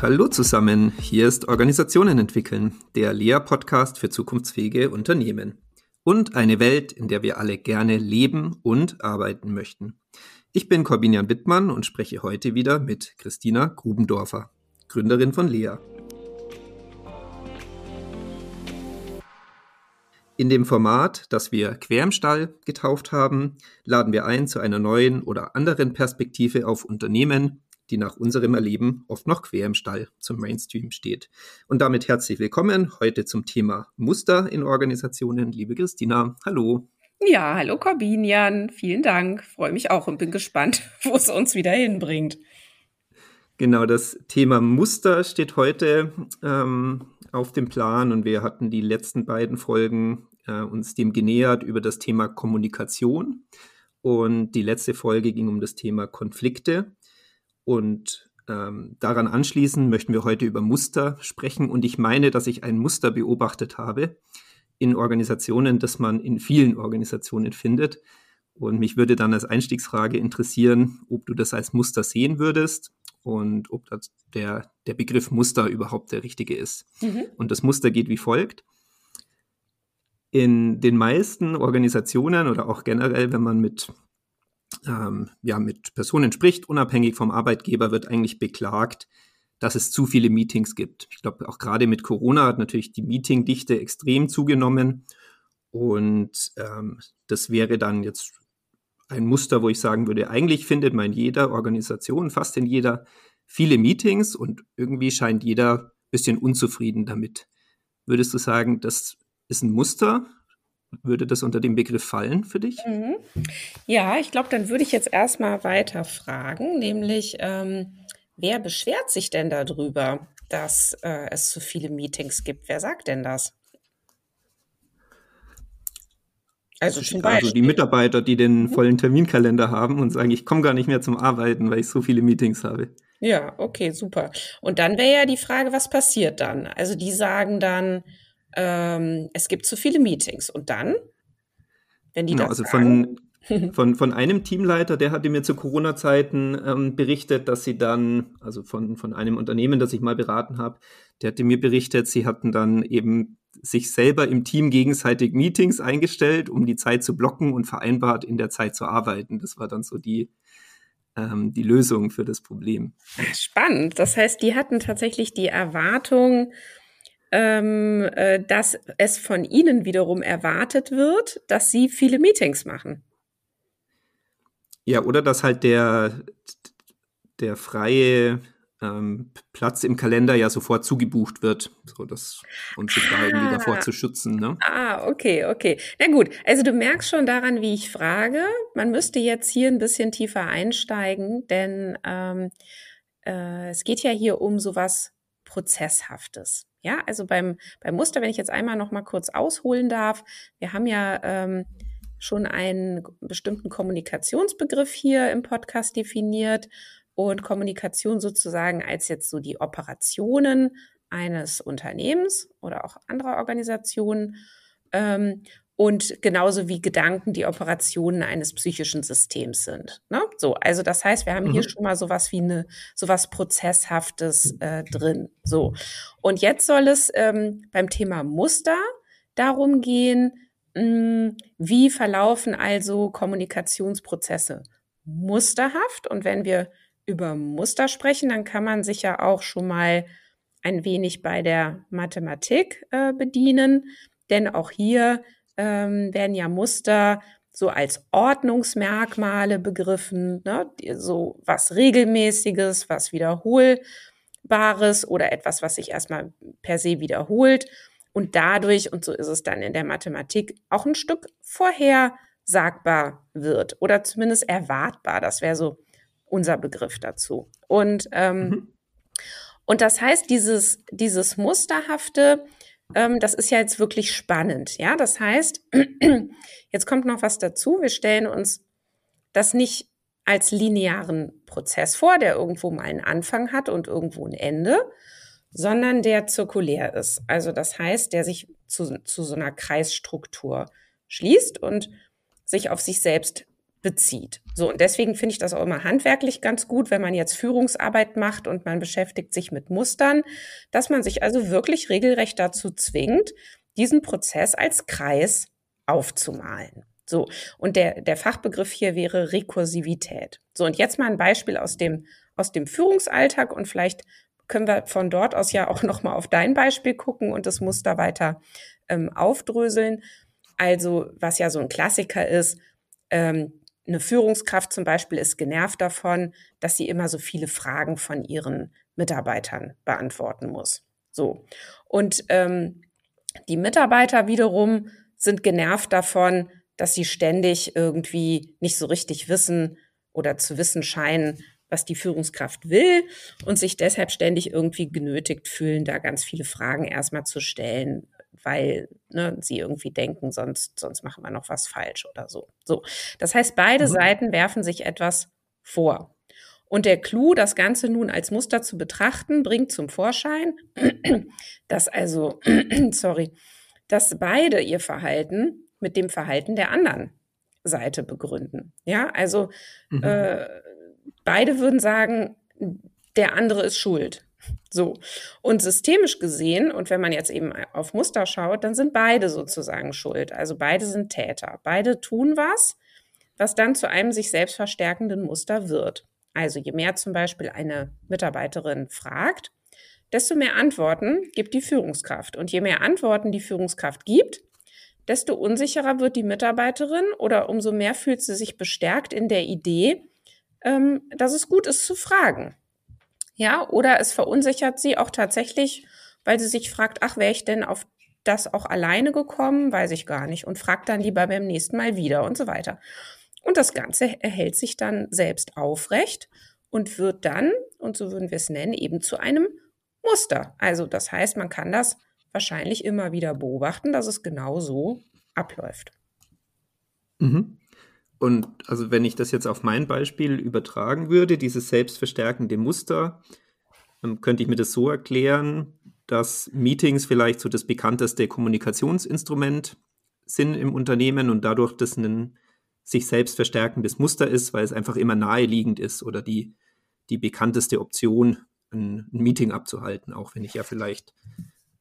Hallo zusammen, hier ist Organisationen entwickeln, der Lea-Podcast für zukunftsfähige Unternehmen. Und eine Welt, in der wir alle gerne leben und arbeiten möchten. Ich bin Corbinian Wittmann und spreche heute wieder mit Christina Grubendorfer, Gründerin von Lea. In dem Format, das wir Quer im Stall getauft haben, laden wir ein zu einer neuen oder anderen Perspektive auf Unternehmen, die nach unserem Erleben oft noch quer im Stall zum Mainstream steht. Und damit herzlich willkommen heute zum Thema Muster in Organisationen. Liebe Christina, hallo. Ja, hallo Corbinian, vielen Dank. Freue mich auch und bin gespannt, wo es uns wieder hinbringt. Genau, das Thema Muster steht heute ähm, auf dem Plan und wir hatten die letzten beiden Folgen äh, uns dem genähert über das Thema Kommunikation und die letzte Folge ging um das Thema Konflikte. Und ähm, daran anschließend möchten wir heute über Muster sprechen. Und ich meine, dass ich ein Muster beobachtet habe in Organisationen, das man in vielen Organisationen findet. Und mich würde dann als Einstiegsfrage interessieren, ob du das als Muster sehen würdest und ob der, der Begriff Muster überhaupt der richtige ist. Mhm. Und das Muster geht wie folgt. In den meisten Organisationen oder auch generell, wenn man mit ähm, ja, mit Personen spricht, unabhängig vom Arbeitgeber, wird eigentlich beklagt, dass es zu viele Meetings gibt. Ich glaube, auch gerade mit Corona hat natürlich die Meetingdichte extrem zugenommen. Und ähm, das wäre dann jetzt ein Muster, wo ich sagen würde, eigentlich findet man in jeder Organisation, fast in jeder, viele Meetings und irgendwie scheint jeder ein bisschen unzufrieden damit. Würdest du sagen, das ist ein Muster würde das unter den Begriff fallen für dich? Mhm. Ja, ich glaube, dann würde ich jetzt erstmal weiter fragen, nämlich ähm, wer beschwert sich denn darüber, dass äh, es zu viele Meetings gibt? Wer sagt denn das? Also, zum Beispiel. also die Mitarbeiter, die den mhm. vollen Terminkalender haben und sagen, ich komme gar nicht mehr zum Arbeiten, weil ich so viele Meetings habe. Ja, okay, super. Und dann wäre ja die Frage, was passiert dann? Also die sagen dann, ähm, es gibt zu viele Meetings. Und dann, wenn die genau, das also sagen, von, von, von einem Teamleiter, der hatte mir zu Corona-Zeiten ähm, berichtet, dass sie dann, also von, von einem Unternehmen, das ich mal beraten habe, der hatte mir berichtet, sie hatten dann eben sich selber im Team gegenseitig Meetings eingestellt, um die Zeit zu blocken und vereinbart, in der Zeit zu arbeiten. Das war dann so die, ähm, die Lösung für das Problem. Spannend. Das heißt, die hatten tatsächlich die Erwartung, ähm, äh, dass es von ihnen wiederum erwartet wird, dass sie viele Meetings machen. Ja, oder dass halt der, der freie ähm, Platz im Kalender ja sofort zugebucht wird, so dass uns sich ah, da irgendwie davor ah. zu schützen. Ne? Ah, okay, okay. Na gut, also du merkst schon daran, wie ich frage. Man müsste jetzt hier ein bisschen tiefer einsteigen, denn ähm, äh, es geht ja hier um sowas Prozesshaftes. Ja, also beim, beim Muster, wenn ich jetzt einmal noch mal kurz ausholen darf, wir haben ja ähm, schon einen bestimmten Kommunikationsbegriff hier im Podcast definiert und Kommunikation sozusagen als jetzt so die Operationen eines Unternehmens oder auch anderer Organisationen. Ähm, und genauso wie Gedanken die Operationen eines psychischen Systems sind. Ne? So, also das heißt, wir haben mhm. hier schon mal sowas wie eine sowas prozesshaftes äh, drin. So und jetzt soll es ähm, beim Thema Muster darum gehen, mh, hm, wie verlaufen also Kommunikationsprozesse musterhaft und wenn wir über Muster sprechen, dann kann man sich ja auch schon mal ein wenig bei der Mathematik äh, bedienen, denn auch hier ähm, werden ja Muster so als Ordnungsmerkmale begriffen, ne? so was Regelmäßiges, was Wiederholbares oder etwas, was sich erstmal per se wiederholt und dadurch, und so ist es dann in der Mathematik, auch ein Stück vorhersagbar wird oder zumindest erwartbar. Das wäre so unser Begriff dazu. Und, ähm, mhm. und das heißt, dieses, dieses Musterhafte, ähm, das ist ja jetzt wirklich spannend. Ja, das heißt, jetzt kommt noch was dazu. Wir stellen uns das nicht als linearen Prozess vor, der irgendwo mal einen Anfang hat und irgendwo ein Ende, sondern der zirkulär ist. Also das heißt, der sich zu, zu so einer Kreisstruktur schließt und sich auf sich selbst bezieht. So, und deswegen finde ich das auch immer handwerklich ganz gut, wenn man jetzt Führungsarbeit macht und man beschäftigt sich mit Mustern, dass man sich also wirklich regelrecht dazu zwingt, diesen Prozess als Kreis aufzumalen. So, und der, der Fachbegriff hier wäre Rekursivität. So, und jetzt mal ein Beispiel aus dem, aus dem Führungsalltag und vielleicht können wir von dort aus ja auch nochmal auf dein Beispiel gucken und das Muster weiter ähm, aufdröseln. Also, was ja so ein Klassiker ist, ähm, eine Führungskraft zum Beispiel ist genervt davon, dass sie immer so viele Fragen von ihren Mitarbeitern beantworten muss. So. Und ähm, die Mitarbeiter wiederum sind genervt davon, dass sie ständig irgendwie nicht so richtig wissen oder zu wissen scheinen, was die Führungskraft will und sich deshalb ständig irgendwie genötigt fühlen, da ganz viele Fragen erstmal zu stellen, weil ne, sie irgendwie denken, sonst, sonst machen wir noch was falsch oder so. So. Das heißt, beide mhm. Seiten werfen sich etwas vor. Und der Clou, das Ganze nun als Muster zu betrachten, bringt zum Vorschein, dass also, sorry, dass beide ihr Verhalten mit dem Verhalten der anderen Seite begründen. Ja, also mhm. äh, beide würden sagen, der andere ist schuld. So. Und systemisch gesehen, und wenn man jetzt eben auf Muster schaut, dann sind beide sozusagen schuld. Also beide sind Täter. Beide tun was, was dann zu einem sich selbst verstärkenden Muster wird. Also je mehr zum Beispiel eine Mitarbeiterin fragt, desto mehr Antworten gibt die Führungskraft. Und je mehr Antworten die Führungskraft gibt, desto unsicherer wird die Mitarbeiterin oder umso mehr fühlt sie sich bestärkt in der Idee, ähm, dass es gut ist zu fragen. Ja, oder es verunsichert sie auch tatsächlich, weil sie sich fragt, ach, wäre ich denn auf das auch alleine gekommen? Weiß ich gar nicht. Und fragt dann lieber beim nächsten Mal wieder und so weiter. Und das Ganze erhält sich dann selbst aufrecht und wird dann, und so würden wir es nennen, eben zu einem Muster. Also das heißt, man kann das wahrscheinlich immer wieder beobachten, dass es genau so abläuft. Mhm. Und also wenn ich das jetzt auf mein Beispiel übertragen würde, dieses selbstverstärkende Muster, dann könnte ich mir das so erklären, dass Meetings vielleicht so das bekannteste Kommunikationsinstrument sind im Unternehmen und dadurch das ein sich selbst verstärkendes Muster ist, weil es einfach immer naheliegend ist oder die, die bekannteste Option, ein Meeting abzuhalten, auch wenn ich ja vielleicht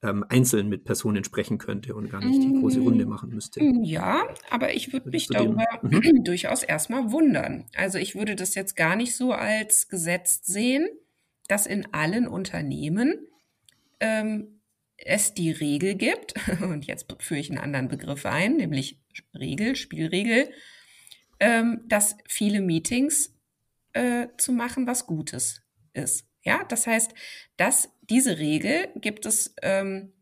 ähm, einzeln mit Personen sprechen könnte und gar nicht die große Runde mm, machen müsste. Ja, aber ich würde mich darüber mhm. durchaus erstmal wundern. Also ich würde das jetzt gar nicht so als gesetzt sehen, dass in allen Unternehmen ähm, es die Regel gibt, und jetzt führe ich einen anderen Begriff ein, nämlich Regel, Spielregel, ähm, dass viele Meetings äh, zu machen was Gutes ist. Ja, das heißt, dass diese Regel gibt es ähm,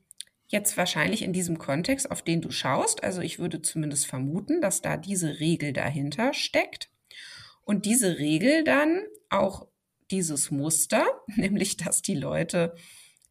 jetzt wahrscheinlich in diesem Kontext, auf den du schaust. Also ich würde zumindest vermuten, dass da diese Regel dahinter steckt. Und diese Regel dann auch dieses Muster, nämlich dass die Leute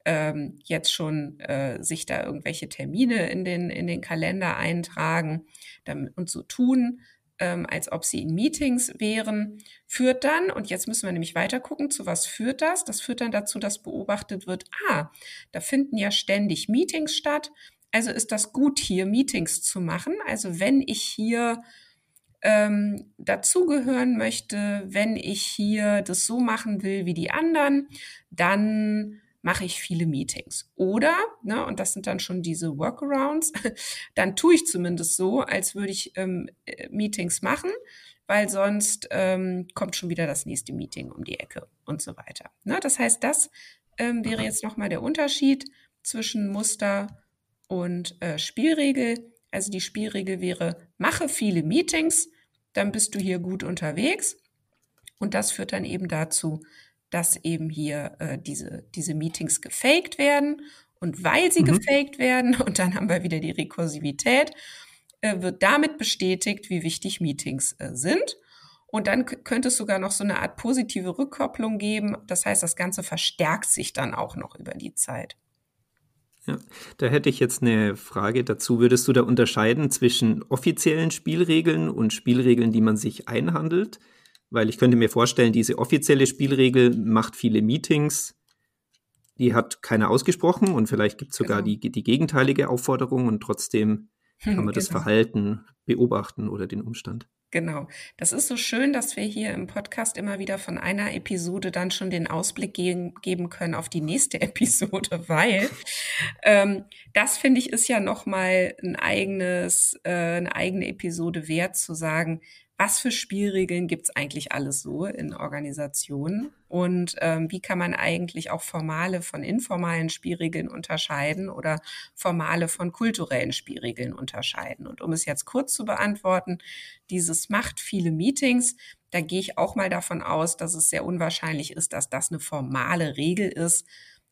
ähm, jetzt schon äh, sich da irgendwelche Termine in den, in den Kalender eintragen damit, und so tun, ähm, als ob sie in Meetings wären, führt dann, und jetzt müssen wir nämlich weiter gucken, zu was führt das? Das führt dann dazu, dass beobachtet wird, ah, da finden ja ständig Meetings statt. Also ist das gut, hier Meetings zu machen. Also wenn ich hier ähm, dazugehören möchte, wenn ich hier das so machen will wie die anderen, dann mache ich viele Meetings. Oder, ne, und das sind dann schon diese Workarounds, dann tue ich zumindest so, als würde ich ähm, äh, Meetings machen, weil sonst ähm, kommt schon wieder das nächste Meeting um die Ecke und so weiter. Ne, das heißt, das ähm, wäre jetzt nochmal der Unterschied zwischen Muster und äh, Spielregel. Also die Spielregel wäre, mache viele Meetings, dann bist du hier gut unterwegs. Und das führt dann eben dazu, dass eben hier äh, diese, diese Meetings gefaked werden. Und weil sie mhm. gefaked werden, und dann haben wir wieder die Rekursivität, äh, wird damit bestätigt, wie wichtig Meetings äh, sind. Und dann könnte es sogar noch so eine Art positive Rückkopplung geben. Das heißt, das Ganze verstärkt sich dann auch noch über die Zeit. Ja, da hätte ich jetzt eine Frage dazu. Würdest du da unterscheiden zwischen offiziellen Spielregeln und Spielregeln, die man sich einhandelt? Weil ich könnte mir vorstellen, diese offizielle Spielregel macht viele Meetings, die hat keiner ausgesprochen und vielleicht gibt es sogar genau. die, die gegenteilige Aufforderung und trotzdem kann man genau. das Verhalten beobachten oder den Umstand. Genau. Das ist so schön, dass wir hier im Podcast immer wieder von einer Episode dann schon den Ausblick geben, geben können auf die nächste Episode, weil ähm, das finde ich ist ja noch mal ein eigenes, äh, eine eigene Episode wert zu sagen, was für Spielregeln gibt's eigentlich alles so in Organisationen und ähm, wie kann man eigentlich auch formale von informalen Spielregeln unterscheiden oder formale von kulturellen Spielregeln unterscheiden. Und um es jetzt kurz zu beantworten, dieses macht viele Meetings, da gehe ich auch mal davon aus, dass es sehr unwahrscheinlich ist, dass das eine formale Regel ist,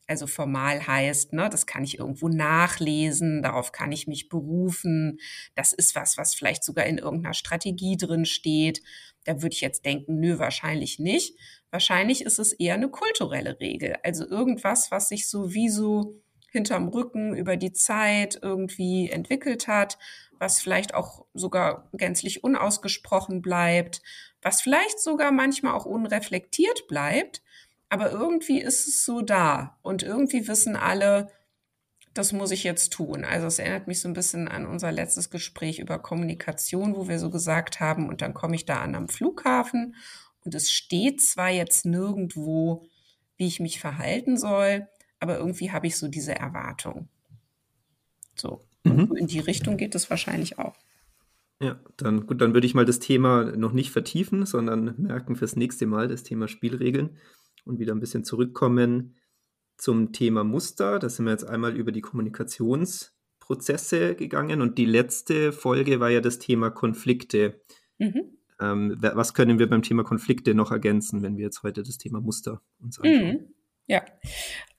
also formal heißt, ne, das kann ich irgendwo nachlesen, darauf kann ich mich berufen. Das ist was, was vielleicht sogar in irgendeiner Strategie drin steht. Da würde ich jetzt denken, nö, wahrscheinlich nicht. Wahrscheinlich ist es eher eine kulturelle Regel. Also irgendwas, was sich so wie so hinterm Rücken über die Zeit irgendwie entwickelt hat, was vielleicht auch sogar gänzlich unausgesprochen bleibt, was vielleicht sogar manchmal auch unreflektiert bleibt aber irgendwie ist es so da und irgendwie wissen alle, das muss ich jetzt tun. Also es erinnert mich so ein bisschen an unser letztes Gespräch über Kommunikation, wo wir so gesagt haben, und dann komme ich da an am Flughafen und es steht zwar jetzt nirgendwo, wie ich mich verhalten soll, aber irgendwie habe ich so diese Erwartung. So. Mhm. in die Richtung geht es wahrscheinlich auch. Ja, dann gut, dann würde ich mal das Thema noch nicht vertiefen, sondern merken fürs nächste Mal das Thema Spielregeln und wieder ein bisschen zurückkommen zum Thema Muster. Da sind wir jetzt einmal über die Kommunikationsprozesse gegangen und die letzte Folge war ja das Thema Konflikte. Mhm. Ähm, was können wir beim Thema Konflikte noch ergänzen, wenn wir jetzt heute das Thema Muster uns anschauen? Mhm. Ja.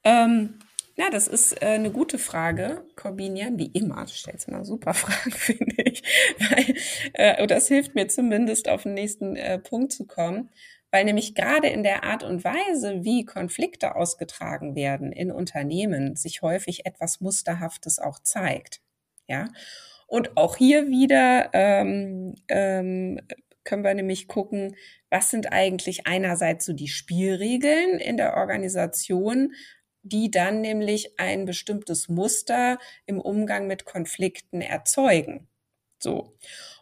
Ähm, ja, das ist äh, eine gute Frage, Corbinian. Wie immer, du stellst immer super Fragen, finde ich. Weil, äh, das hilft mir zumindest, auf den nächsten äh, Punkt zu kommen weil nämlich gerade in der Art und Weise, wie Konflikte ausgetragen werden in Unternehmen, sich häufig etwas Musterhaftes auch zeigt. Ja, und auch hier wieder ähm, ähm, können wir nämlich gucken, was sind eigentlich einerseits so die Spielregeln in der Organisation, die dann nämlich ein bestimmtes Muster im Umgang mit Konflikten erzeugen. So.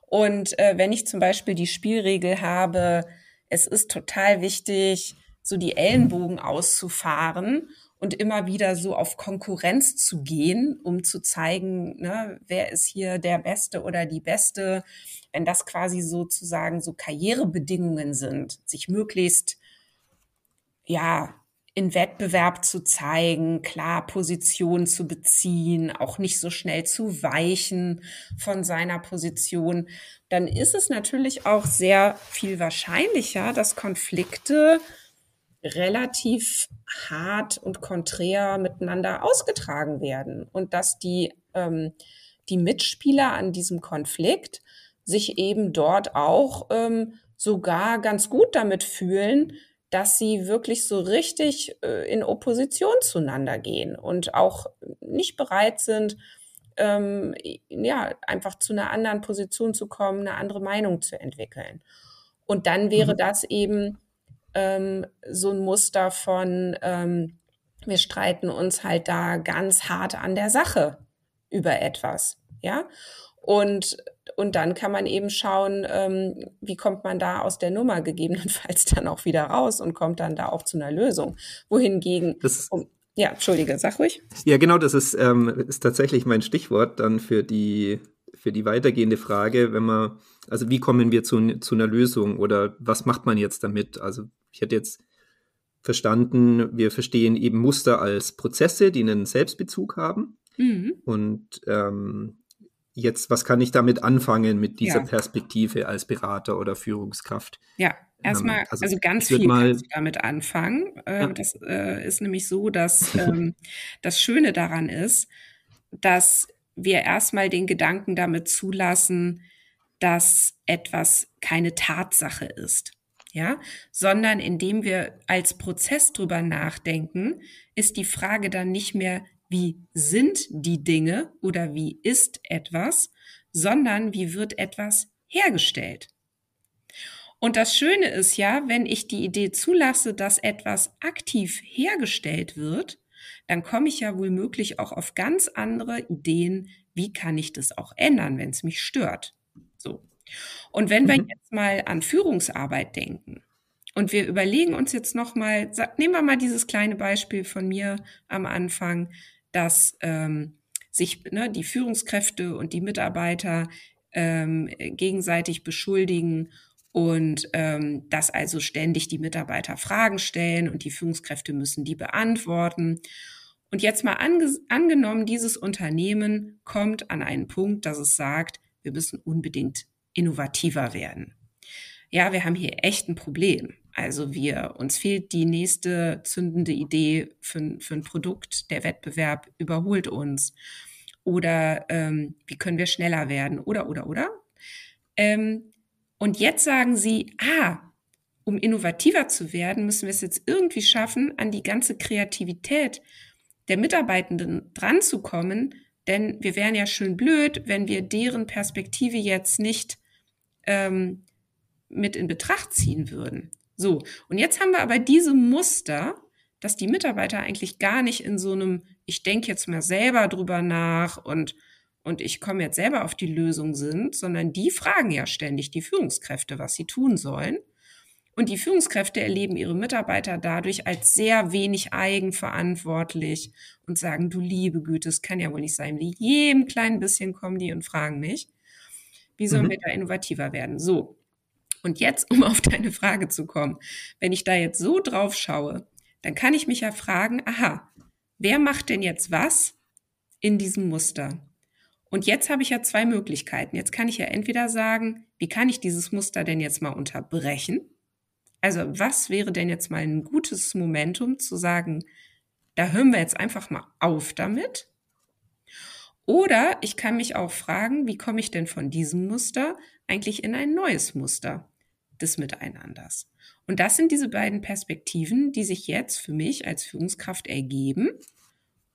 Und äh, wenn ich zum Beispiel die Spielregel habe, es ist total wichtig, so die Ellenbogen auszufahren und immer wieder so auf Konkurrenz zu gehen, um zu zeigen, ne, wer ist hier der Beste oder die Beste, wenn das quasi sozusagen so Karrierebedingungen sind, sich möglichst ja in Wettbewerb zu zeigen, klar Position zu beziehen, auch nicht so schnell zu weichen von seiner Position, dann ist es natürlich auch sehr viel wahrscheinlicher, dass Konflikte relativ hart und konträr miteinander ausgetragen werden und dass die, ähm, die Mitspieler an diesem Konflikt sich eben dort auch ähm, sogar ganz gut damit fühlen, dass sie wirklich so richtig äh, in Opposition zueinander gehen und auch nicht bereit sind, ähm, ja, einfach zu einer anderen Position zu kommen, eine andere Meinung zu entwickeln. Und dann wäre mhm. das eben ähm, so ein Muster von, ähm, wir streiten uns halt da ganz hart an der Sache über etwas, ja. Und, und dann kann man eben schauen, ähm, wie kommt man da aus der Nummer gegebenenfalls dann auch wieder raus und kommt dann da auch zu einer Lösung. Wohingegen, um, ja, entschuldige, sag ruhig. Ja, genau, das ist, ähm, ist tatsächlich mein Stichwort dann für die, für die weitergehende Frage, wenn man, also wie kommen wir zu, zu einer Lösung oder was macht man jetzt damit? Also ich hätte jetzt verstanden, wir verstehen eben Muster als Prozesse, die einen Selbstbezug haben. Mhm. Und ähm, jetzt, was kann ich damit anfangen mit dieser ja. Perspektive als Berater oder Führungskraft? Ja, erstmal, ähm, also, also, ganz viel mal, kannst du damit anfangen. Äh, ja. Das äh, ist nämlich so, dass ähm, das Schöne daran ist, dass wir erstmal den Gedanken damit zulassen, dass etwas keine Tatsache ist. Ja, sondern indem wir als Prozess drüber nachdenken, ist die Frage dann nicht mehr, wie sind die Dinge oder wie ist etwas, sondern wie wird etwas hergestellt. Und das Schöne ist ja, wenn ich die Idee zulasse, dass etwas aktiv hergestellt wird, dann komme ich ja wohl möglich auch auf ganz andere Ideen, wie kann ich das auch ändern, wenn es mich stört? So. Und wenn wir mhm. jetzt mal an Führungsarbeit denken und wir überlegen uns jetzt nochmal, nehmen wir mal dieses kleine Beispiel von mir am Anfang, dass ähm, sich ne, die Führungskräfte und die Mitarbeiter ähm, gegenseitig beschuldigen und ähm, dass also ständig die Mitarbeiter Fragen stellen und die Führungskräfte müssen die beantworten. Und jetzt mal ange angenommen, dieses Unternehmen kommt an einen Punkt, dass es sagt, wir müssen unbedingt innovativer werden. Ja, wir haben hier echt ein Problem. Also wir, uns fehlt die nächste zündende Idee für, für ein Produkt. Der Wettbewerb überholt uns. Oder ähm, wie können wir schneller werden? Oder, oder, oder. Ähm, und jetzt sagen sie, ah, um innovativer zu werden, müssen wir es jetzt irgendwie schaffen, an die ganze Kreativität der Mitarbeitenden dran zu kommen. Denn wir wären ja schön blöd, wenn wir deren Perspektive jetzt nicht ähm, mit in Betracht ziehen würden. So, und jetzt haben wir aber diese Muster, dass die Mitarbeiter eigentlich gar nicht in so einem, ich denke jetzt mal selber drüber nach und, und ich komme jetzt selber auf die Lösung sind, sondern die fragen ja ständig die Führungskräfte, was sie tun sollen. Und die Führungskräfte erleben ihre Mitarbeiter dadurch als sehr wenig eigenverantwortlich und sagen, du liebe Güte, es kann ja wohl nicht sein. Wie jedem kleinen bisschen kommen die und fragen mich, wie sollen mhm. wir da innovativer werden? So. Und jetzt, um auf deine Frage zu kommen, wenn ich da jetzt so drauf schaue, dann kann ich mich ja fragen, aha, wer macht denn jetzt was in diesem Muster? Und jetzt habe ich ja zwei Möglichkeiten. Jetzt kann ich ja entweder sagen, wie kann ich dieses Muster denn jetzt mal unterbrechen? Also was wäre denn jetzt mal ein gutes Momentum zu sagen, da hören wir jetzt einfach mal auf damit? Oder ich kann mich auch fragen, wie komme ich denn von diesem Muster eigentlich in ein neues Muster des Miteinanders? Und das sind diese beiden Perspektiven, die sich jetzt für mich als Führungskraft ergeben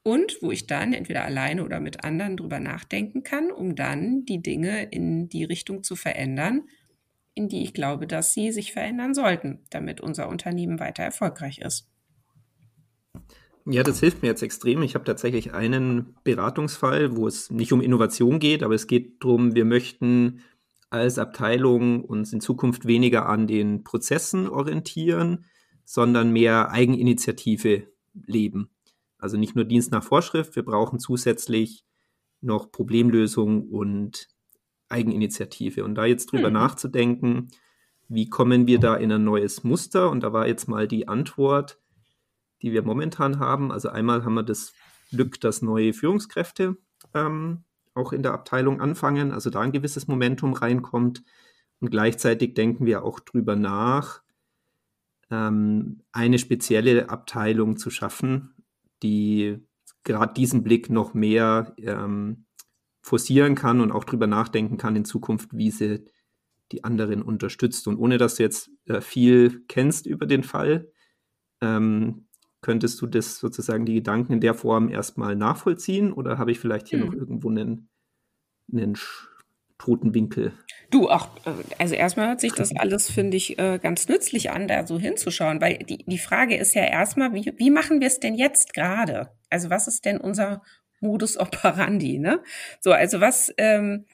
und wo ich dann entweder alleine oder mit anderen drüber nachdenken kann, um dann die Dinge in die Richtung zu verändern, in die ich glaube, dass sie sich verändern sollten, damit unser Unternehmen weiter erfolgreich ist. Ja, das hilft mir jetzt extrem. Ich habe tatsächlich einen Beratungsfall, wo es nicht um Innovation geht, aber es geht darum, wir möchten als Abteilung uns in Zukunft weniger an den Prozessen orientieren, sondern mehr Eigeninitiative leben. Also nicht nur Dienst nach Vorschrift, wir brauchen zusätzlich noch Problemlösung und Eigeninitiative. Und da jetzt drüber mhm. nachzudenken, wie kommen wir da in ein neues Muster? Und da war jetzt mal die Antwort, die wir momentan haben. Also einmal haben wir das Glück, dass neue Führungskräfte ähm, auch in der Abteilung anfangen, also da ein gewisses Momentum reinkommt. Und gleichzeitig denken wir auch drüber nach, ähm, eine spezielle Abteilung zu schaffen, die gerade diesen Blick noch mehr ähm, forcieren kann und auch drüber nachdenken kann in Zukunft, wie sie die anderen unterstützt. Und ohne dass du jetzt äh, viel kennst über den Fall, ähm, könntest du das sozusagen die Gedanken in der Form erstmal nachvollziehen oder habe ich vielleicht hier hm. noch irgendwo einen, einen toten Winkel? Du, auch, äh, also erstmal hört sich das alles, finde ich, äh, ganz nützlich an, da so hinzuschauen, weil die, die Frage ist ja erstmal, wie, wie machen wir es denn jetzt gerade? Also was ist denn unser Modus operandi, ne? So, also was, ähm,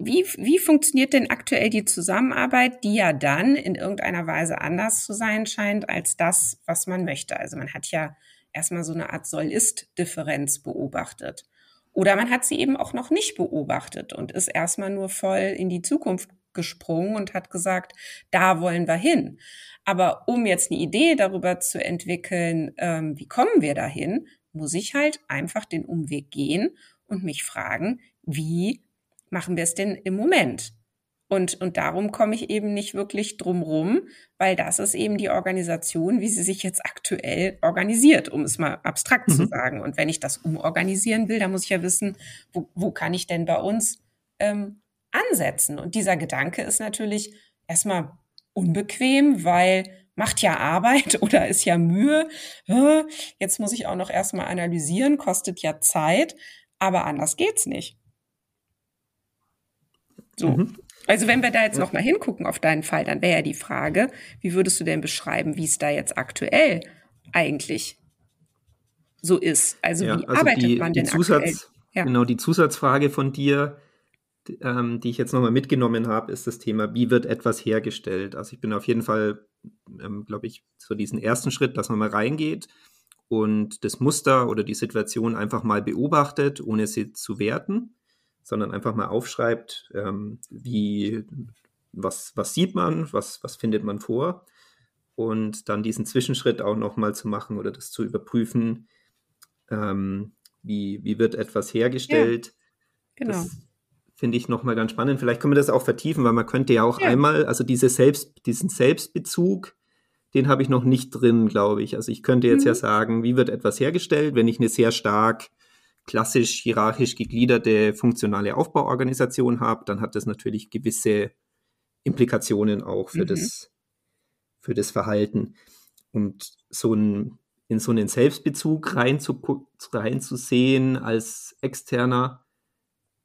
wie, wie funktioniert denn aktuell die Zusammenarbeit, die ja dann in irgendeiner Weise anders zu sein scheint als das, was man möchte? Also man hat ja erstmal so eine Art Soll-Ist-Differenz beobachtet. Oder man hat sie eben auch noch nicht beobachtet und ist erstmal nur voll in die Zukunft gesprungen und hat gesagt, da wollen wir hin. Aber um jetzt eine Idee darüber zu entwickeln, ähm, wie kommen wir dahin, muss ich halt einfach den Umweg gehen und mich fragen, wie machen wir es denn im Moment? Und, und darum komme ich eben nicht wirklich drum rum, weil das ist eben die Organisation, wie sie sich jetzt aktuell organisiert, um es mal abstrakt mhm. zu sagen. Und wenn ich das umorganisieren will, dann muss ich ja wissen, wo, wo kann ich denn bei uns ähm, ansetzen? Und dieser Gedanke ist natürlich erstmal unbequem, weil macht ja Arbeit oder ist ja Mühe. Jetzt muss ich auch noch erstmal analysieren, kostet ja Zeit, aber anders geht's nicht. So. Mhm. Also wenn wir da jetzt noch mal hingucken auf deinen Fall, dann wäre ja die Frage, wie würdest du denn beschreiben, wie es da jetzt aktuell eigentlich so ist? Also ja, wie also arbeitet die, man denn Zusatz, aktuell? Ja. Genau, die Zusatzfrage von dir, ähm, die ich jetzt nochmal mitgenommen habe, ist das Thema, wie wird etwas hergestellt? Also ich bin auf jeden Fall, ähm, glaube ich, so diesen ersten Schritt, dass man mal reingeht und das Muster oder die Situation einfach mal beobachtet, ohne sie zu werten, sondern einfach mal aufschreibt, ähm, wie, was, was sieht man, was, was findet man vor und dann diesen Zwischenschritt auch nochmal zu machen oder das zu überprüfen, ähm, wie, wie wird etwas hergestellt. Ja, genau. Das finde ich nochmal ganz spannend. Vielleicht können wir das auch vertiefen, weil man könnte ja auch ja. einmal, also diese Selbst, diesen Selbstbezug, den habe ich noch nicht drin, glaube ich. Also ich könnte jetzt mhm. ja sagen, wie wird etwas hergestellt, wenn ich eine sehr stark klassisch hierarchisch gegliederte funktionale Aufbauorganisation habe, dann hat das natürlich gewisse Implikationen auch für mhm. das für das Verhalten. Und so ein in so einen Selbstbezug reinzusehen als Externer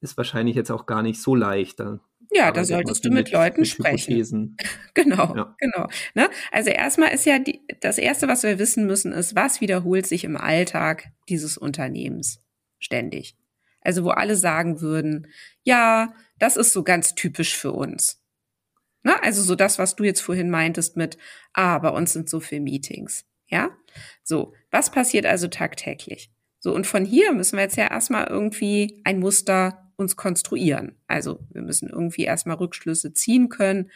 ist wahrscheinlich jetzt auch gar nicht so leicht. Da ja, da solltest du mit, mit Leuten mit sprechen. genau, ja. genau. Ne? Also erstmal ist ja die, das Erste, was wir wissen müssen, ist, was wiederholt sich im Alltag dieses Unternehmens ständig. Also wo alle sagen würden, ja, das ist so ganz typisch für uns. Ne? Also so das, was du jetzt vorhin meintest mit, ah, bei uns sind so viele Meetings. Ja? So, was passiert also tagtäglich? So, und von hier müssen wir jetzt ja erstmal irgendwie ein Muster uns konstruieren. Also wir müssen irgendwie erstmal Rückschlüsse ziehen können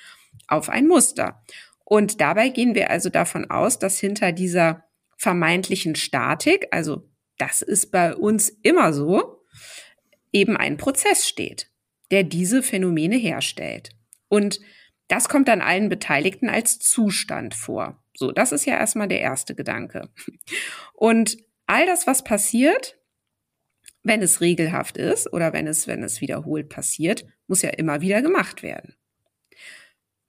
auf ein Muster. Und dabei gehen wir also davon aus, dass hinter dieser vermeintlichen Statik, also das ist bei uns immer so, eben ein Prozess steht, der diese Phänomene herstellt. Und das kommt dann allen Beteiligten als Zustand vor. So, das ist ja erstmal der erste Gedanke. Und all das, was passiert, wenn es regelhaft ist oder wenn es, wenn es wiederholt passiert, muss ja immer wieder gemacht werden.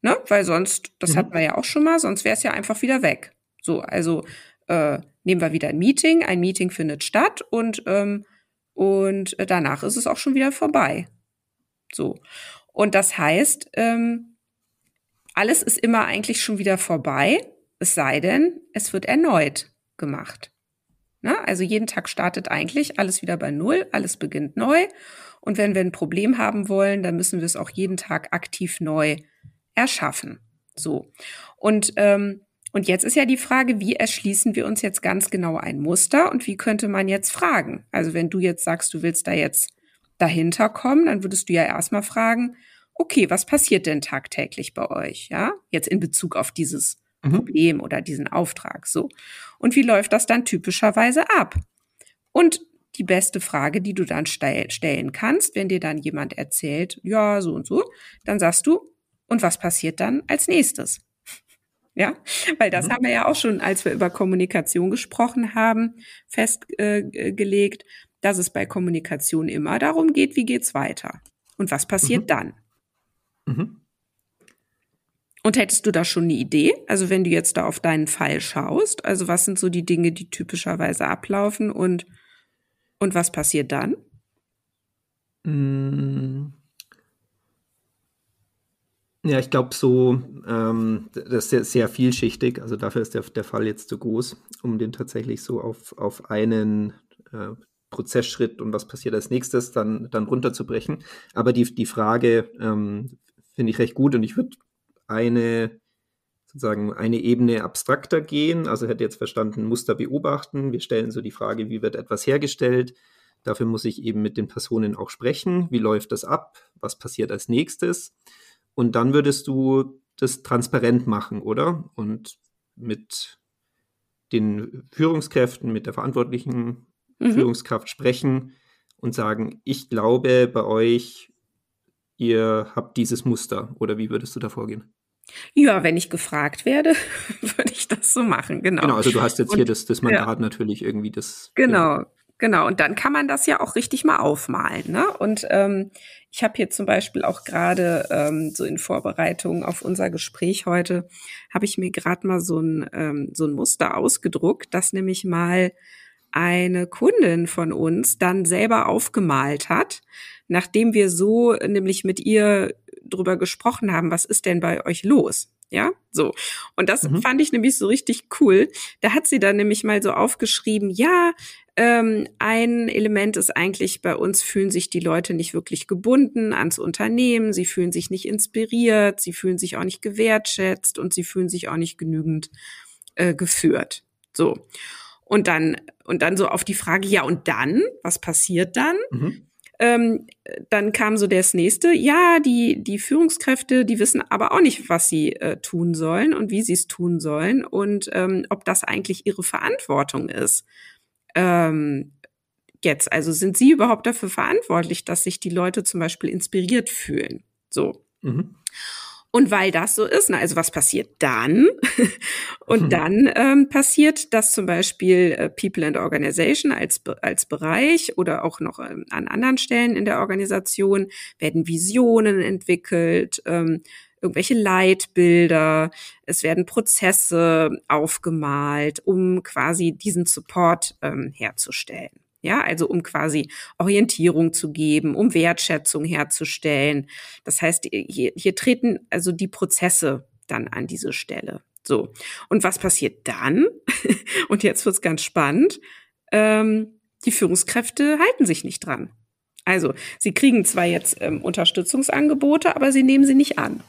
Ne? Weil sonst, das mhm. hatten wir ja auch schon mal, sonst wäre es ja einfach wieder weg. So, also äh, nehmen wir wieder ein Meeting, ein Meeting findet statt und, ähm, und danach ist es auch schon wieder vorbei. So. Und das heißt, ähm, alles ist immer eigentlich schon wieder vorbei, es sei denn, es wird erneut gemacht. Na, also jeden Tag startet eigentlich alles wieder bei Null, alles beginnt neu. Und wenn wir ein Problem haben wollen, dann müssen wir es auch jeden Tag aktiv neu erschaffen. So. Und, ähm, und jetzt ist ja die Frage, wie erschließen wir uns jetzt ganz genau ein Muster und wie könnte man jetzt fragen? Also wenn du jetzt sagst, du willst da jetzt dahinter kommen, dann würdest du ja erstmal fragen, okay, was passiert denn tagtäglich bei euch? Ja, jetzt in Bezug auf dieses mhm. Problem oder diesen Auftrag. So. Und wie läuft das dann typischerweise ab? Und die beste Frage, die du dann stellen kannst, wenn dir dann jemand erzählt, ja, so und so, dann sagst du, und was passiert dann als nächstes? Ja, weil das mhm. haben wir ja auch schon, als wir über Kommunikation gesprochen haben, festgelegt, äh, dass es bei Kommunikation immer darum geht, wie geht's weiter? Und was passiert mhm. dann? Mhm. Und hättest du da schon eine Idee? Also wenn du jetzt da auf deinen Fall schaust, also was sind so die Dinge, die typischerweise ablaufen und, und was passiert dann? Ja, ich glaube so, ähm, das ist sehr, sehr, vielschichtig. Also dafür ist der, der Fall jetzt zu groß, um den tatsächlich so auf, auf einen äh, Prozessschritt und was passiert als nächstes dann, dann runterzubrechen. Aber die, die Frage ähm, finde ich recht gut und ich würde eine sozusagen eine Ebene abstrakter gehen. Also hätte jetzt verstanden, Muster beobachten. Wir stellen so die Frage, wie wird etwas hergestellt? Dafür muss ich eben mit den Personen auch sprechen. Wie läuft das ab? Was passiert als nächstes? Und dann würdest du das transparent machen, oder? Und mit den Führungskräften, mit der verantwortlichen mhm. Führungskraft sprechen und sagen, ich glaube, bei euch, ihr habt dieses Muster. Oder wie würdest du da vorgehen? Ja, wenn ich gefragt werde, würde ich das so machen, genau. Genau, also du hast jetzt und, hier das, das Mandat ja. natürlich irgendwie das. Genau, ja. Genau. Und dann kann man das ja auch richtig mal aufmalen. Ne? Und ähm, ich habe hier zum Beispiel auch gerade ähm, so in Vorbereitung auf unser Gespräch heute, habe ich mir gerade mal so ein, ähm, so ein Muster ausgedruckt, das nämlich mal eine Kundin von uns dann selber aufgemalt hat, nachdem wir so nämlich mit ihr drüber gesprochen haben, was ist denn bei euch los? Ja, so. Und das mhm. fand ich nämlich so richtig cool. Da hat sie dann nämlich mal so aufgeschrieben, ja, ähm, ein Element ist eigentlich, bei uns fühlen sich die Leute nicht wirklich gebunden ans Unternehmen, sie fühlen sich nicht inspiriert, sie fühlen sich auch nicht gewertschätzt und sie fühlen sich auch nicht genügend äh, geführt. So. Und dann, und dann so auf die Frage, ja, und dann? Was passiert dann? Mhm. Ähm, dann kam so das nächste, ja, die, die Führungskräfte, die wissen aber auch nicht, was sie äh, tun sollen und wie sie es tun sollen und ähm, ob das eigentlich ihre Verantwortung ist. Ähm, jetzt, also sind sie überhaupt dafür verantwortlich, dass sich die Leute zum Beispiel inspiriert fühlen? So. Mhm. Und weil das so ist, na, also was passiert dann? und mhm. dann ähm, passiert, dass zum Beispiel äh, People and Organization als, als Bereich oder auch noch ähm, an anderen Stellen in der Organisation werden Visionen entwickelt, ähm, irgendwelche Leitbilder, es werden Prozesse aufgemalt, um quasi diesen Support ähm, herzustellen. Ja, also um quasi Orientierung zu geben, um Wertschätzung herzustellen. Das heißt, hier, hier treten also die Prozesse dann an diese Stelle. So. Und was passiert dann? Und jetzt wird's ganz spannend. Ähm, die Führungskräfte halten sich nicht dran. Also, sie kriegen zwar jetzt ähm, Unterstützungsangebote, aber sie nehmen sie nicht an.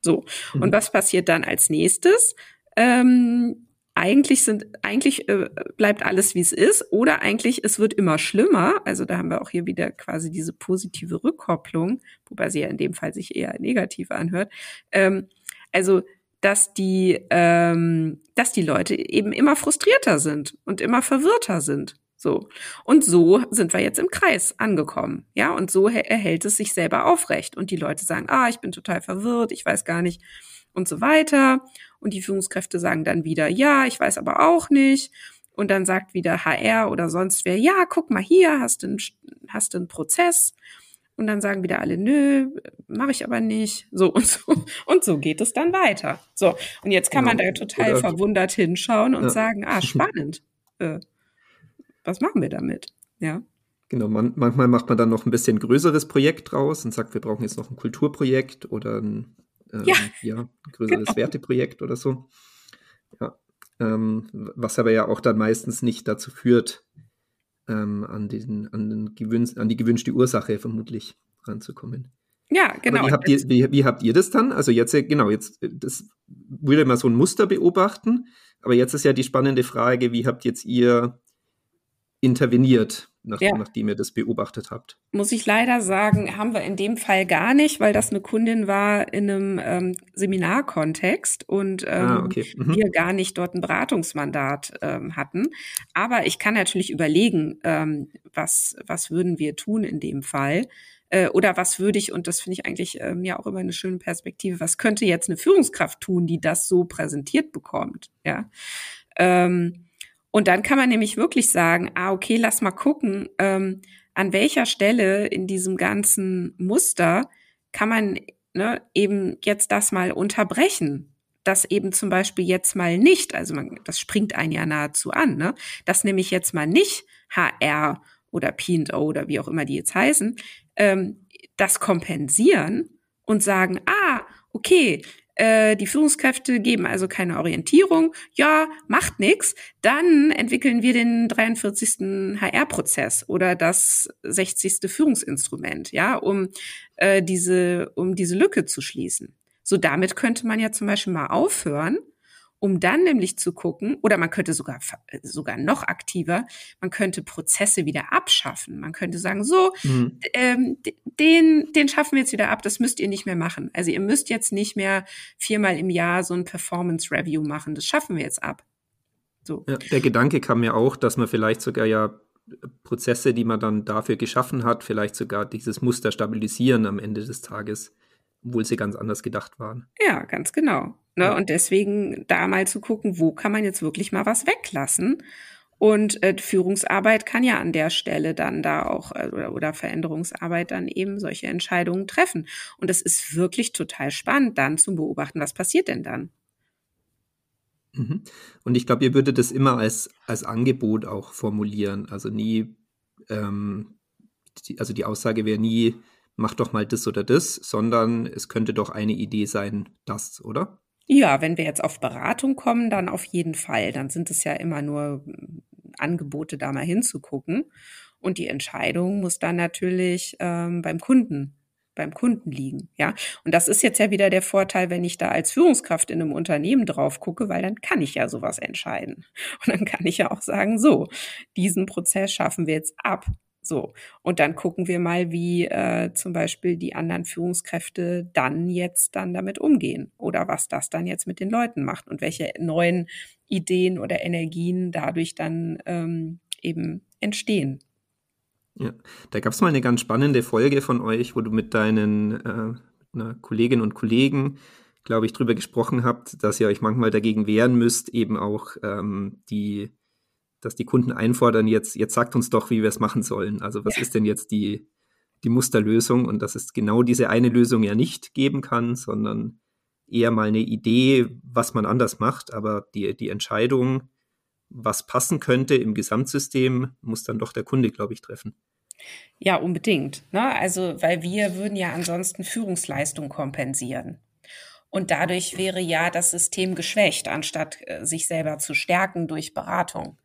So. Mhm. Und was passiert dann als nächstes? Ähm, eigentlich sind, eigentlich äh, bleibt alles wie es ist oder eigentlich es wird immer schlimmer. Also da haben wir auch hier wieder quasi diese positive Rückkopplung, wobei sie ja in dem Fall sich eher negativ anhört. Ähm, also dass die, ähm, dass die Leute eben immer frustrierter sind und immer verwirrter sind. So. Und so sind wir jetzt im Kreis angekommen. Ja, und so erhält es sich selber aufrecht. Und die Leute sagen, ah, ich bin total verwirrt, ich weiß gar nicht und so weiter. Und die Führungskräfte sagen dann wieder, ja, ich weiß aber auch nicht. Und dann sagt wieder HR oder sonst wer, ja, guck mal hier, hast du einen, hast du einen Prozess. Und dann sagen wieder alle, nö, mache ich aber nicht. So und so. Und so geht es dann weiter. So. Und jetzt kann genau. man da total oder verwundert hinschauen und ja. sagen, ah, spannend. äh, was machen wir damit? Ja. Genau, man, manchmal macht man dann noch ein bisschen größeres Projekt draus und sagt, wir brauchen jetzt noch ein Kulturprojekt oder ein ähm, ja. ja, ein größeres genau. Werteprojekt oder so. Ja. Ähm, was aber ja auch dann meistens nicht dazu führt, ähm, an, den, an, den gewünsch, an die gewünschte Ursache vermutlich ranzukommen. Ja, genau. wie habt, ihr, wie, wie, habt ihr das dann? Also jetzt, genau, jetzt, das würde man so ein Muster beobachten, aber jetzt ist ja die spannende Frage, wie habt jetzt ihr interveniert? nach, ja. nachdem ihr das beobachtet habt? Muss ich leider sagen, haben wir in dem Fall gar nicht, weil das eine Kundin war in einem ähm, Seminarkontext und ähm, ah, okay. mhm. wir gar nicht dort ein Beratungsmandat ähm, hatten. Aber ich kann natürlich überlegen, ähm, was, was würden wir tun in dem Fall äh, oder was würde ich, und das finde ich eigentlich ähm, ja auch immer eine schöne Perspektive, was könnte jetzt eine Führungskraft tun, die das so präsentiert bekommt? Ja. Ähm, und dann kann man nämlich wirklich sagen, ah, okay, lass mal gucken, ähm, an welcher Stelle in diesem ganzen Muster kann man ne, eben jetzt das mal unterbrechen. Das eben zum Beispiel jetzt mal nicht, also man, das springt ein ja nahezu an, ne? dass nämlich jetzt mal nicht HR oder P&O oder wie auch immer die jetzt heißen, ähm, das kompensieren und sagen, ah, okay, äh, die Führungskräfte geben also keine Orientierung, ja, macht nichts, dann entwickeln wir den 43. HR-Prozess oder das 60. Führungsinstrument, ja, um äh, diese, um diese Lücke zu schließen. So damit könnte man ja zum Beispiel mal aufhören um dann nämlich zu gucken, oder man könnte sogar, sogar noch aktiver, man könnte Prozesse wieder abschaffen. Man könnte sagen, so, mhm. ähm, den, den schaffen wir jetzt wieder ab, das müsst ihr nicht mehr machen. Also ihr müsst jetzt nicht mehr viermal im Jahr so ein Performance Review machen, das schaffen wir jetzt ab. So. Ja, der Gedanke kam mir auch, dass man vielleicht sogar ja Prozesse, die man dann dafür geschaffen hat, vielleicht sogar dieses Muster stabilisieren am Ende des Tages obwohl sie ganz anders gedacht waren. Ja, ganz genau. Ne? Ja. Und deswegen da mal zu gucken, wo kann man jetzt wirklich mal was weglassen. Und äh, Führungsarbeit kann ja an der Stelle dann da auch äh, oder, oder Veränderungsarbeit dann eben solche Entscheidungen treffen. Und es ist wirklich total spannend, dann zu beobachten, was passiert denn dann. Mhm. Und ich glaube, ihr würdet das immer als, als Angebot auch formulieren. Also nie, ähm, die, also die Aussage wäre nie, mach doch mal das oder das, sondern es könnte doch eine Idee sein, das, oder? Ja, wenn wir jetzt auf Beratung kommen, dann auf jeden Fall. Dann sind es ja immer nur Angebote, da mal hinzugucken. Und die Entscheidung muss dann natürlich ähm, beim Kunden beim Kunden liegen, ja. Und das ist jetzt ja wieder der Vorteil, wenn ich da als Führungskraft in einem Unternehmen drauf gucke, weil dann kann ich ja sowas entscheiden. Und dann kann ich ja auch sagen, so, diesen Prozess schaffen wir jetzt ab. So, und dann gucken wir mal, wie äh, zum Beispiel die anderen Führungskräfte dann jetzt dann damit umgehen oder was das dann jetzt mit den Leuten macht und welche neuen Ideen oder Energien dadurch dann ähm, eben entstehen. Ja, da gab es mal eine ganz spannende Folge von euch, wo du mit deinen äh, Kolleginnen und Kollegen, glaube ich, darüber gesprochen habt, dass ihr euch manchmal dagegen wehren müsst, eben auch ähm, die, dass die Kunden einfordern, jetzt, jetzt sagt uns doch, wie wir es machen sollen. Also was ist denn jetzt die, die Musterlösung und dass es genau diese eine Lösung ja nicht geben kann, sondern eher mal eine Idee, was man anders macht, aber die, die Entscheidung, was passen könnte im Gesamtsystem, muss dann doch der Kunde, glaube ich, treffen. Ja, unbedingt. Ne? Also, weil wir würden ja ansonsten Führungsleistung kompensieren. Und dadurch wäre ja das System geschwächt, anstatt äh, sich selber zu stärken durch Beratung.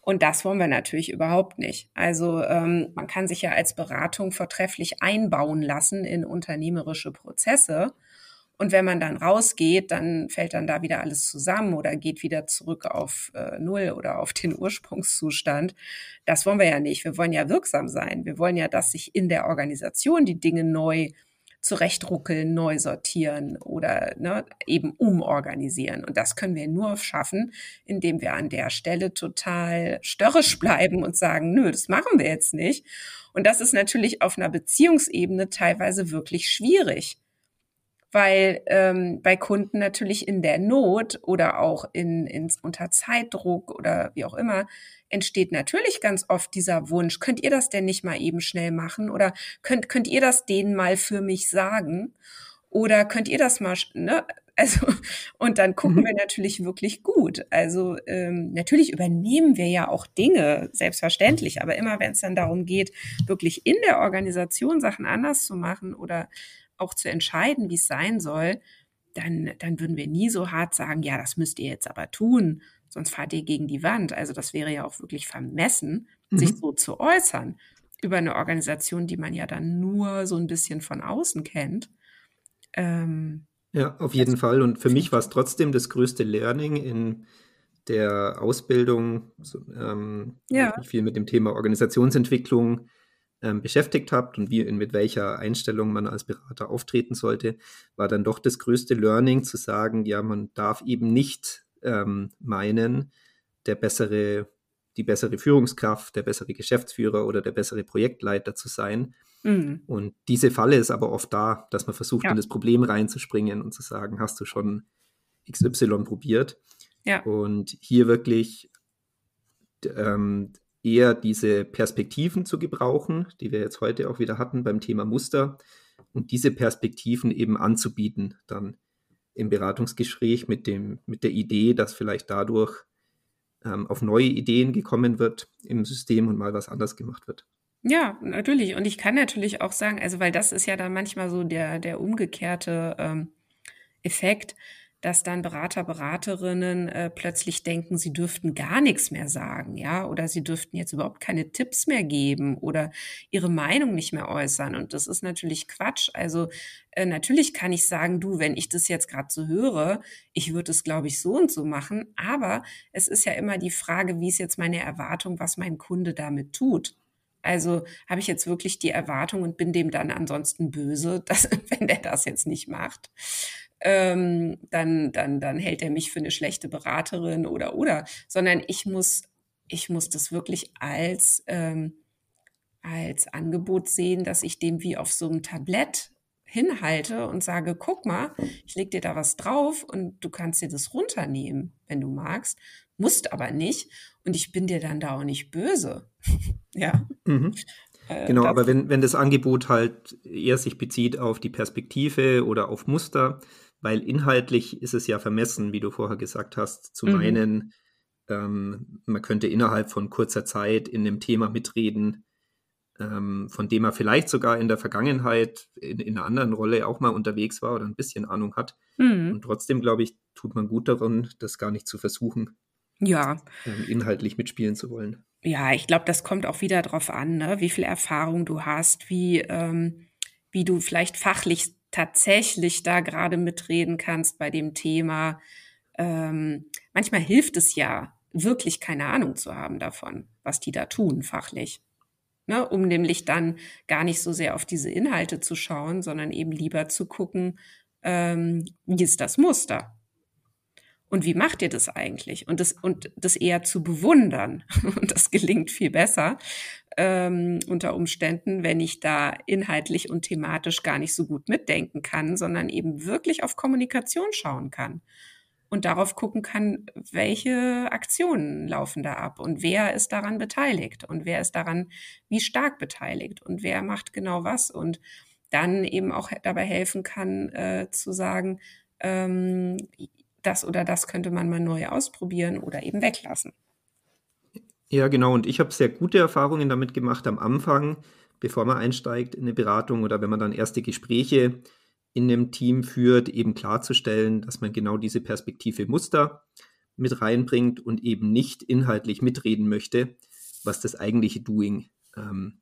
Und das wollen wir natürlich überhaupt nicht. Also ähm, man kann sich ja als Beratung vortrefflich einbauen lassen in unternehmerische Prozesse und wenn man dann rausgeht, dann fällt dann da wieder alles zusammen oder geht wieder zurück auf äh, Null oder auf den Ursprungszustand. Das wollen wir ja nicht. Wir wollen ja wirksam sein. Wir wollen ja, dass sich in der Organisation die Dinge neu zurechtruckeln, neu sortieren oder ne, eben umorganisieren. Und das können wir nur schaffen, indem wir an der Stelle total störrisch bleiben und sagen, nö, das machen wir jetzt nicht. Und das ist natürlich auf einer Beziehungsebene teilweise wirklich schwierig weil ähm, bei Kunden natürlich in der Not oder auch in, in, unter Zeitdruck oder wie auch immer entsteht natürlich ganz oft dieser Wunsch, könnt ihr das denn nicht mal eben schnell machen oder könnt, könnt ihr das denen mal für mich sagen oder könnt ihr das mal, ne? Also, und dann gucken mhm. wir natürlich wirklich gut. Also, ähm, natürlich übernehmen wir ja auch Dinge, selbstverständlich, aber immer wenn es dann darum geht, wirklich in der Organisation Sachen anders zu machen oder auch zu entscheiden, wie es sein soll, dann, dann würden wir nie so hart sagen, ja, das müsst ihr jetzt aber tun, sonst fahrt ihr gegen die Wand. Also das wäre ja auch wirklich vermessen, mhm. sich so zu äußern über eine Organisation, die man ja dann nur so ein bisschen von außen kennt. Ähm, ja, auf jeden Fall. Und für mich war es trotzdem das größte Learning in der Ausbildung, ähm, ja. viel mit dem Thema Organisationsentwicklung ähm, beschäftigt habt und wie, mit welcher Einstellung man als Berater auftreten sollte, war dann doch das größte Learning zu sagen, ja, man darf eben nicht ähm, meinen, der bessere, die bessere Führungskraft, der bessere Geschäftsführer oder der bessere Projektleiter zu sein. Mhm. Und diese Falle ist aber oft da, dass man versucht, ja. in das Problem reinzuspringen und zu sagen, hast du schon XY probiert? Ja. Und hier wirklich ähm, eher diese Perspektiven zu gebrauchen, die wir jetzt heute auch wieder hatten beim Thema Muster, und diese Perspektiven eben anzubieten, dann im Beratungsgespräch mit, dem, mit der Idee, dass vielleicht dadurch ähm, auf neue Ideen gekommen wird im System und mal was anders gemacht wird. Ja, natürlich. Und ich kann natürlich auch sagen, also weil das ist ja dann manchmal so der, der umgekehrte ähm, Effekt, dass dann Berater, Beraterinnen äh, plötzlich denken, sie dürften gar nichts mehr sagen, ja, oder sie dürften jetzt überhaupt keine Tipps mehr geben oder ihre Meinung nicht mehr äußern. Und das ist natürlich Quatsch. Also äh, natürlich kann ich sagen, du, wenn ich das jetzt gerade so höre, ich würde es, glaube ich, so und so machen. Aber es ist ja immer die Frage, wie ist jetzt meine Erwartung, was mein Kunde damit tut. Also habe ich jetzt wirklich die Erwartung und bin dem dann ansonsten böse, dass, wenn der das jetzt nicht macht ähm, dann, dann, dann hält er mich für eine schlechte Beraterin oder oder, sondern ich muss, ich muss das wirklich als, ähm, als Angebot sehen, dass ich dem wie auf so einem Tablett hinhalte und sage, guck mal, ich leg dir da was drauf und du kannst dir das runternehmen, wenn du magst, musst aber nicht und ich bin dir dann da auch nicht böse. ja. Mhm. Äh, genau, aber wenn, wenn das Angebot halt eher sich bezieht auf die Perspektive oder auf Muster, weil inhaltlich ist es ja vermessen, wie du vorher gesagt hast, zu mhm. meinen, ähm, man könnte innerhalb von kurzer Zeit in einem Thema mitreden, ähm, von dem er vielleicht sogar in der Vergangenheit in, in, einer anderen Rolle auch mal unterwegs war oder ein bisschen Ahnung hat. Mhm. Und trotzdem, glaube ich, tut man gut daran, das gar nicht zu versuchen. Ja. ähm, inhaltlich mitspielen zu wollen. Ja, ich glaube, das kommt auch wieder darauf an, ne? wie viel Erfahrung du hast, wie, ähm, wie du vielleicht fachlich tatsächlich da gerade mitreden kannst bei dem Thema. Ähm, manchmal hilft es ja, wirklich keine Ahnung zu haben davon, was die da tun fachlich. Ne? Um nämlich dann gar nicht so sehr auf diese Inhalte zu schauen, sondern eben lieber zu gucken, ähm, wie ist das Muster? Und wie macht ihr das eigentlich? Und das, und das eher zu bewundern. Und das gelingt viel besser ähm, unter Umständen, wenn ich da inhaltlich und thematisch gar nicht so gut mitdenken kann, sondern eben wirklich auf Kommunikation schauen kann und darauf gucken kann, welche Aktionen laufen da ab und wer ist daran beteiligt und wer ist daran wie stark beteiligt und wer macht genau was und dann eben auch dabei helfen kann äh, zu sagen, ähm, das oder das könnte man mal neu ausprobieren oder eben weglassen. Ja, genau. Und ich habe sehr gute Erfahrungen damit gemacht am Anfang, bevor man einsteigt in eine Beratung oder wenn man dann erste Gespräche in einem Team führt, eben klarzustellen, dass man genau diese Perspektive Muster mit reinbringt und eben nicht inhaltlich mitreden möchte, was das eigentliche Doing ähm,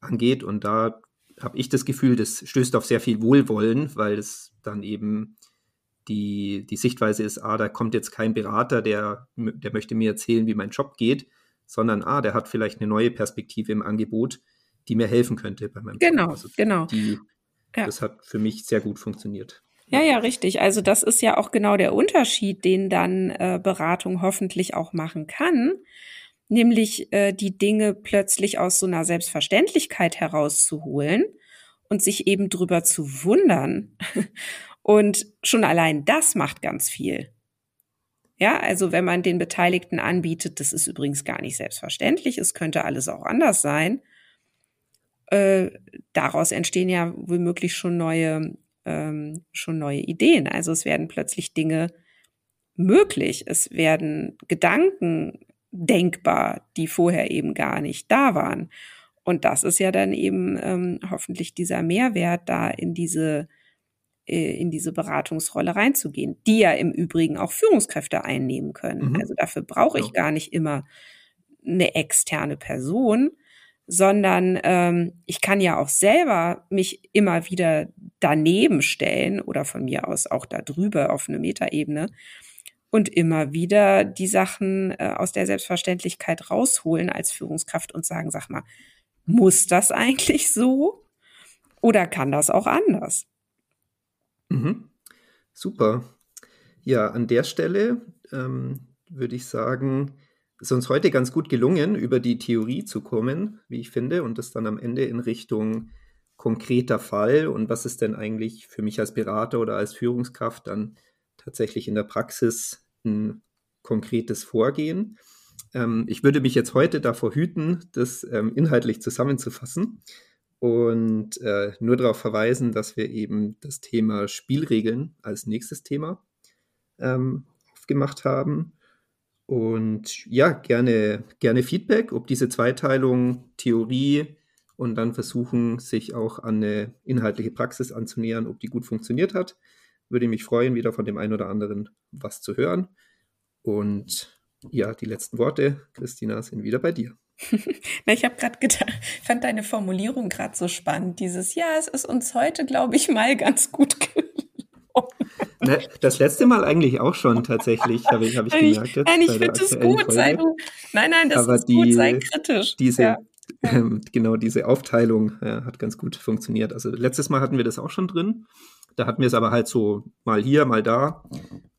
angeht. Und da habe ich das Gefühl, das stößt auf sehr viel Wohlwollen, weil es dann eben die, die Sichtweise ist, ah, da kommt jetzt kein Berater, der, der möchte mir erzählen, wie mein Job geht, sondern ah, der hat vielleicht eine neue Perspektive im Angebot, die mir helfen könnte bei meinem genau. Also genau. Die, ja. Das hat für mich sehr gut funktioniert. Ja, ja, richtig. Also das ist ja auch genau der Unterschied, den dann äh, Beratung hoffentlich auch machen kann, nämlich äh, die Dinge plötzlich aus so einer Selbstverständlichkeit herauszuholen und sich eben drüber zu wundern Und schon allein das macht ganz viel. Ja, also wenn man den Beteiligten anbietet, das ist übrigens gar nicht selbstverständlich, es könnte alles auch anders sein. Äh, daraus entstehen ja womöglich schon neue, ähm, schon neue Ideen. Also es werden plötzlich Dinge möglich, es werden Gedanken denkbar, die vorher eben gar nicht da waren. Und das ist ja dann eben ähm, hoffentlich dieser Mehrwert, da in diese in diese Beratungsrolle reinzugehen, die ja im Übrigen auch Führungskräfte einnehmen können. Mhm. Also dafür brauche ich ja. gar nicht immer eine externe Person, sondern ähm, ich kann ja auch selber mich immer wieder daneben stellen oder von mir aus auch da drüber auf eine Metaebene und immer wieder die Sachen äh, aus der Selbstverständlichkeit rausholen als Führungskraft und sagen, sag mal, muss das eigentlich so oder kann das auch anders? Mhm. Super. Ja, an der Stelle ähm, würde ich sagen, ist uns heute ganz gut gelungen, über die Theorie zu kommen, wie ich finde, und das dann am Ende in Richtung konkreter Fall und was ist denn eigentlich für mich als Berater oder als Führungskraft dann tatsächlich in der Praxis ein konkretes Vorgehen. Ähm, ich würde mich jetzt heute davor hüten, das ähm, inhaltlich zusammenzufassen und äh, nur darauf verweisen, dass wir eben das Thema Spielregeln als nächstes Thema ähm, aufgemacht haben. Und ja, gerne, gerne Feedback, ob diese Zweiteilung Theorie und dann versuchen, sich auch an eine inhaltliche Praxis anzunähern, ob die gut funktioniert hat. Würde mich freuen, wieder von dem einen oder anderen was zu hören. Und ja, die letzten Worte, Christina, sind wieder bei dir. Na, ich habe gerade gedacht, fand deine Formulierung gerade so spannend. Dieses, ja, es ist uns heute, glaube ich, mal ganz gut gelungen. Ne, das letzte Mal eigentlich auch schon tatsächlich, habe ich, hab ich gemerkt. Jetzt nein, ich finde es gut. Sei du, nein, nein, das Aber ist die, gut, sei kritisch. Diese, ja. ähm, genau, diese Aufteilung ja, hat ganz gut funktioniert. Also letztes Mal hatten wir das auch schon drin. Da hatten wir es aber halt so mal hier, mal da.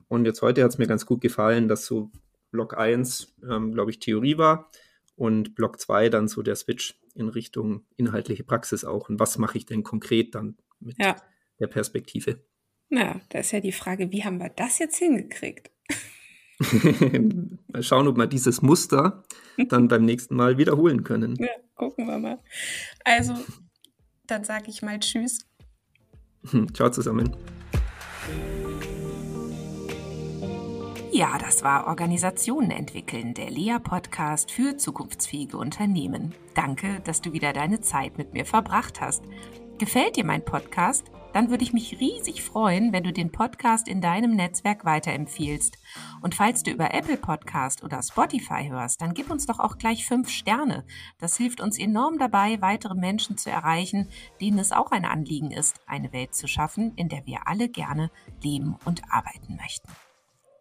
Und jetzt heute hat es mir ganz gut gefallen, dass so Block 1, ähm, glaube ich, Theorie war und Block 2 dann so der Switch in Richtung inhaltliche Praxis auch. Und was mache ich denn konkret dann mit ja. der Perspektive? Na, da ist ja die Frage, wie haben wir das jetzt hingekriegt? mal schauen, ob wir dieses Muster dann beim nächsten Mal wiederholen können. Ja, gucken wir mal. Also, dann sage ich mal Tschüss. Ciao zusammen. Ja, das war Organisationen entwickeln, der Lea-Podcast für zukunftsfähige Unternehmen. Danke, dass du wieder deine Zeit mit mir verbracht hast. Gefällt dir mein Podcast? dann würde ich mich riesig freuen, wenn du den Podcast in deinem Netzwerk weiterempfiehlst. Und falls du über Apple Podcast oder Spotify hörst, dann gib uns doch auch gleich fünf Sterne. Das hilft uns enorm dabei, weitere Menschen zu erreichen, denen es auch ein Anliegen ist, eine Welt zu schaffen, in der wir alle gerne leben und arbeiten möchten.